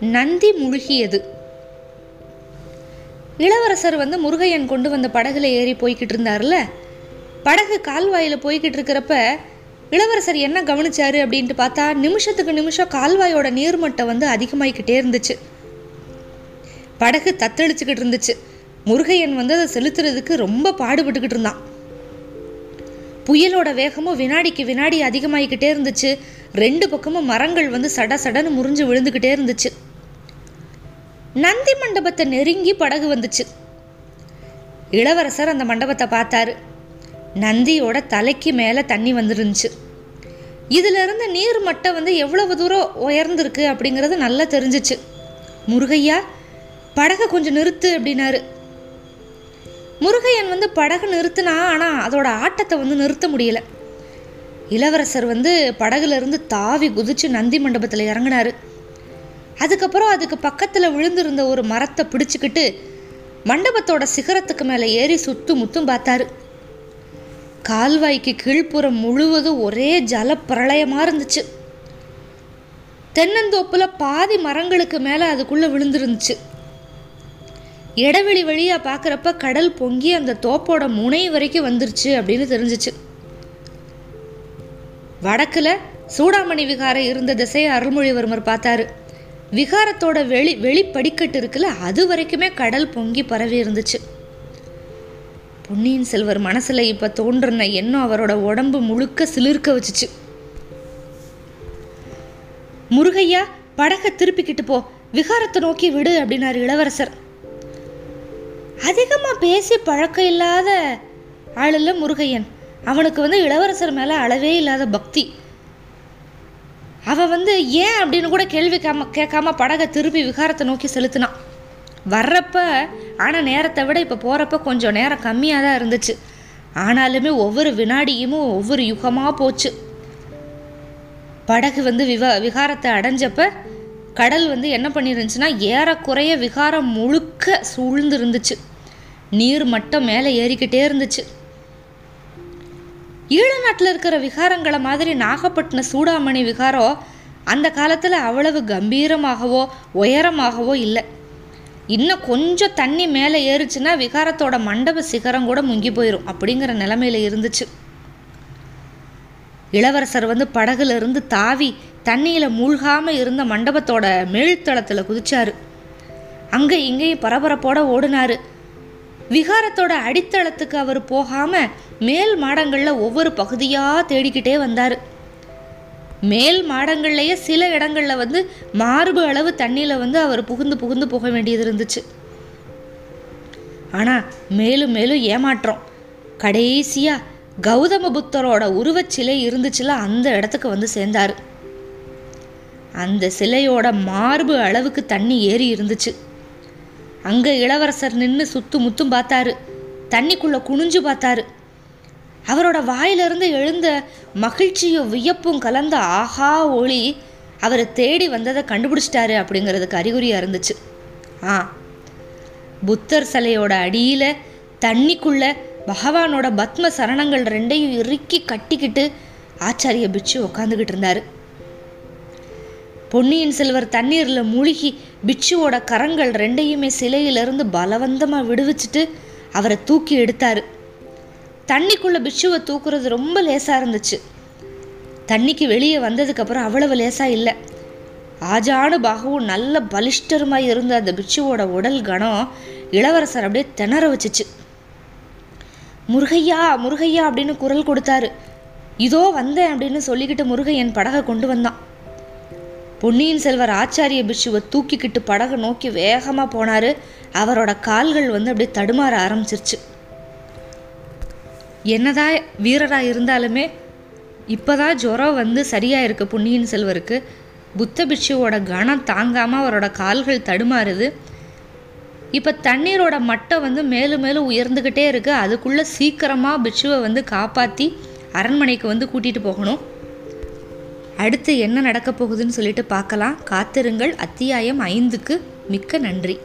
நந்தி முழுகியது. இளவரசர் வந்து முருகையன் கொண்டு வந்த படகுல ஏறி போய்கிட்டு இருந்தார்ல? படகு கால்வாயில் போய்கிட்டு இருக்கிறப்ப இளவரசர் என்ன கவனிச்சாரு அப்படின்ட்டு பார்த்தா நிமிஷத்துக்கு நிமிஷம் கால்வாயோட நீர்மட்டம் வந்து அதிகமாகிக்கிட்டே இருந்துச்சு. படகு தத்தளிச்சுக்கிட்டு இருந்துச்சு. முருகையன் வந்து அதை செலுத்துறதுக்கு ரொம்ப பாடுபட்டுக்கிட்டு இருந்தான். புயலோட வேகமும் வினாடிக்கு வினாடி அதிகமாகிக்கிட்டே இருந்துச்சு. ரெண்டு பக்கமும் மரங்கள் வந்து சட சடன்னு முறிஞ்சு விழுந்துக்கிட்டே இருந்துச்சு. நந்தி மண்டபத்தை நெருங்கி படகு வந்துச்சு. இளவரசர் அந்த மண்டபத்தை பார்த்தாரு. நந்தியோட தலைக்கு மேலே தண்ணி வந்துருந்துச்சு. இதிலிருந்து நீர் மட்டம் வந்து எவ்வளவு தூரம் உயர்ந்திருக்கு அப்படிங்கிறது நல்லா தெரிஞ்சிச்சு. முருகையா படகை கொஞ்சம் நிறுத்து அப்படின்னாரு. முருகையன் வந்து படகு நிறுத்தினா ஆனால் அதோட ஆட்டத்தை வந்து நிறுத்த முடியல. இளவரசர் வந்து படகுலேருந்து தாவி குதிச்சு நந்தி மண்டபத்தில் இறங்கினாரு. அதுக்கப்புறம் அதுக்கு பக்கத்தில் விழுந்திருந்த ஒரு மரத்தை பிடிச்சிக்கிட்டு மண்டபத்தோட சிகரத்துக்கு மேலே ஏறி சுத்து முத்தும் பார்த்தாரு. கால்வாய்க்கு கீழ்ப்புறம் முழுவதும் ஒரே ஜல பிரளயமாக இருந்துச்சு. தென்னந்தோப்பில் பாதி மரங்களுக்கு மேலே அதுக்குள்ளே விழுந்துருந்துச்சு. இடைவெளி வழியாக பார்க்குறப்ப கடல் பொங்கி அந்த தோப்போட முனை வரைக்கும் வந்துருச்சு அப்படின்னு தெரிஞ்சிச்சு. வடக்கில் சூடாமணி விகாரை இருந்த திசையை அருள்மொழிவர்மர் பார்த்தாரு. விகாரத்தோட வெளி வெளி படிக்கட்டு இருக்குல்ல அது வரைக்குமே கடல் பொங்கி பரவி இருந்துச்சு. பொன்னியின் செல்வர் மனசில் இப்போ தோன்றின எண்ணம் அவரோட உடம்பு முழுக்க சிலிர்க்க வச்சுச்சு. முருகையா படகை திருப்பிக்கிட்டு போ விகாரத்தை நோக்கி விடு அப்படின்னாரு இளவரசர். அதிகமாக பேசி பழக்கம் இல்லாத ஆளுல முருகையன். அவனுக்கு வந்து இளவரசர் மேலே அளவே இல்லாத பக்தி. அவள் வந்து ஏன் அப்படின்னு கூட கேள்வி கேம கேட்காம படகை திருப்பி விகாரத்தை நோக்கி செலுத்தினான் வர்றப்ப ஆனால் நேரத்தை விட இப்போ போகிறப்ப கொஞ்சம் நேரம் கம்மியாக தான் இருந்துச்சு. ஆனாலுமே ஒவ்வொரு வினாடியும் ஒவ்வொரு யுகமாக போச்சு. படகு வந்து விவ விகாரத்தை அடைஞ்சப்ப கடல் வந்து என்ன பண்ணியிருந்துச்சுன்னா ஏறக்குறைய விகாரம் முழுக்க சூழ்ந்து இருந்துச்சு நீர் மட்டும் மேலே ஏறிக்கிட்டே இருந்துச்சு. ஈழ நாட்டில் இருக்கிற விகாரங்களை மாதிரி நாகப்பட்டினம் சூடாமணி விகாரம் அந்த காலத்தில் அவ்வளவு கம்பீரமாகவோ உயரமாகவோ இல்லை. இன்னும் கொஞ்சம் தண்ணி மேலே ஏறுச்சுன்னா விகாரத்தோட மண்டப சிகரம் கூட முங்கி போயிடும் அப்படிங்கிற நிலமையில இருந்துச்சு. இளவரசர் வந்து படகுல இருந்து தாவி தண்ணியில் மூழ்காமல் இருந்த மண்டபத்தோட மேல்தளத்தில் குதிச்சாரு. அங்கே இங்கேயும் பரபரப்போட ஓடினாரு. விகாரத்தோட அடித்தளத்துக்கு அவர் போகாம மேல் மாடங்களில் ஒவ்வொரு பகுதியாக தேடிக்கிட்டே வந்தார். மேல் மாடங்கள்லேயே சில இடங்கள்ல வந்து மார்பு அளவு தண்ணியில் வந்து அவர் புகுந்து புகுந்து போக வேண்டியது இருந்துச்சு. ஆனால் மேலும் மேலும் ஏமாற்றம். கடைசியாக கௌதம புத்தரோட உருவச்சிலை இருந்துச்சுல அந்த இடத்துக்கு வந்து சேர்ந்தார். அந்த சிலையோட மார்பு அளவுக்கு தண்ணி ஏறி இருந்துச்சு. அங்கே இளவரசர் நின்று சுத்து முத்தும் பார்த்தாரு. தண்ணிக்குள்ளே குனிஞ்சு பார்த்தாரு. அவரோட வாயிலிருந்து எழுந்த மகிழ்ச்சியும் வியப்பும் கலந்த ஆஹா ஒளி அவரை தேடி வந்ததை கண்டுபிடிச்சிட்டாரு அப்படிங்கிறதுக்கு அறிகுறியாக இருந்துச்சு. ஆ புத்தர் சிலையோட அடியில் தண்ணிக்குள்ள பகவானோட பத்ம சரணங்கள் ரெண்டையும் இறுக்கி கட்டிக்கிட்டு ஆச்சாரிய பிட்சு உக்காந்துக்கிட்டு இருந்தாரு. பொன்னியின் செல்வர் தண்ணீரில் மூழ்கி பிட்சுவோட கரங்கள் ரெண்டையுமே சிலையிலிருந்து பலவந்தமாக விடுவிச்சிட்டு அவரை தூக்கி எடுத்தார். தண்ணிக்குள்ளே பிட்சுவை தூக்குறது ரொம்ப லேசாக இருந்துச்சு. தண்ணிக்கு வெளியே வந்ததுக்கப்புறம் அவ்வளவு லேசாக இல்லை. ஆஜானு பாகவும் நல்ல பலிஷ்டருமாய் இருந்த அந்த பிட்சுவோட உடல் கணம் இளவரசர் அப்படியே திணற வச்சுச்சு. முருகையா முருகையா அப்படின்னு குரல் கொடுத்தாரு. இதோ வந்தேன் அப்படின்னு சொல்லிக்கிட்டு முருகையன் படகை கொண்டு வந்தான். பொன்னியின் செல்வர் ஆச்சாரிய பிஷுவை தூக்கிக்கிட்டு படகை நோக்கி வேகமாக போனார். அவரோட கால்கள் வந்து அப்படியே தடுமாற ஆரம்பிச்சிருச்சு. என்னதான் வீரராக இருந்தாலுமே இப்போதான் ஜுரம் வந்து சரியாக இருக்குது பொன்னியின் செல்வருக்கு. புத்த பிட்சுவோட கணம் தாங்காமல் அவரோட கால்கள் தடுமாறுது. இப்போ தண்ணீரோட மட்டம் வந்து மேலும் மேலும் உயர்ந்துக்கிட்டே இருக்குது அதுக்குள்ளே சீக்கிரமாக பிட்சுவை வந்து காப்பாற்றி அரண்மனைக்கு வந்து கூட்டிகிட்டு போகணும். அடுத்து என்ன நடக்கப் போகுதுன்னு சொல்லிட்டு பார்க்கலாம். காத்திருங்கள். அத்தியாயம் ஐந்துக்கு மிக்க நன்றி.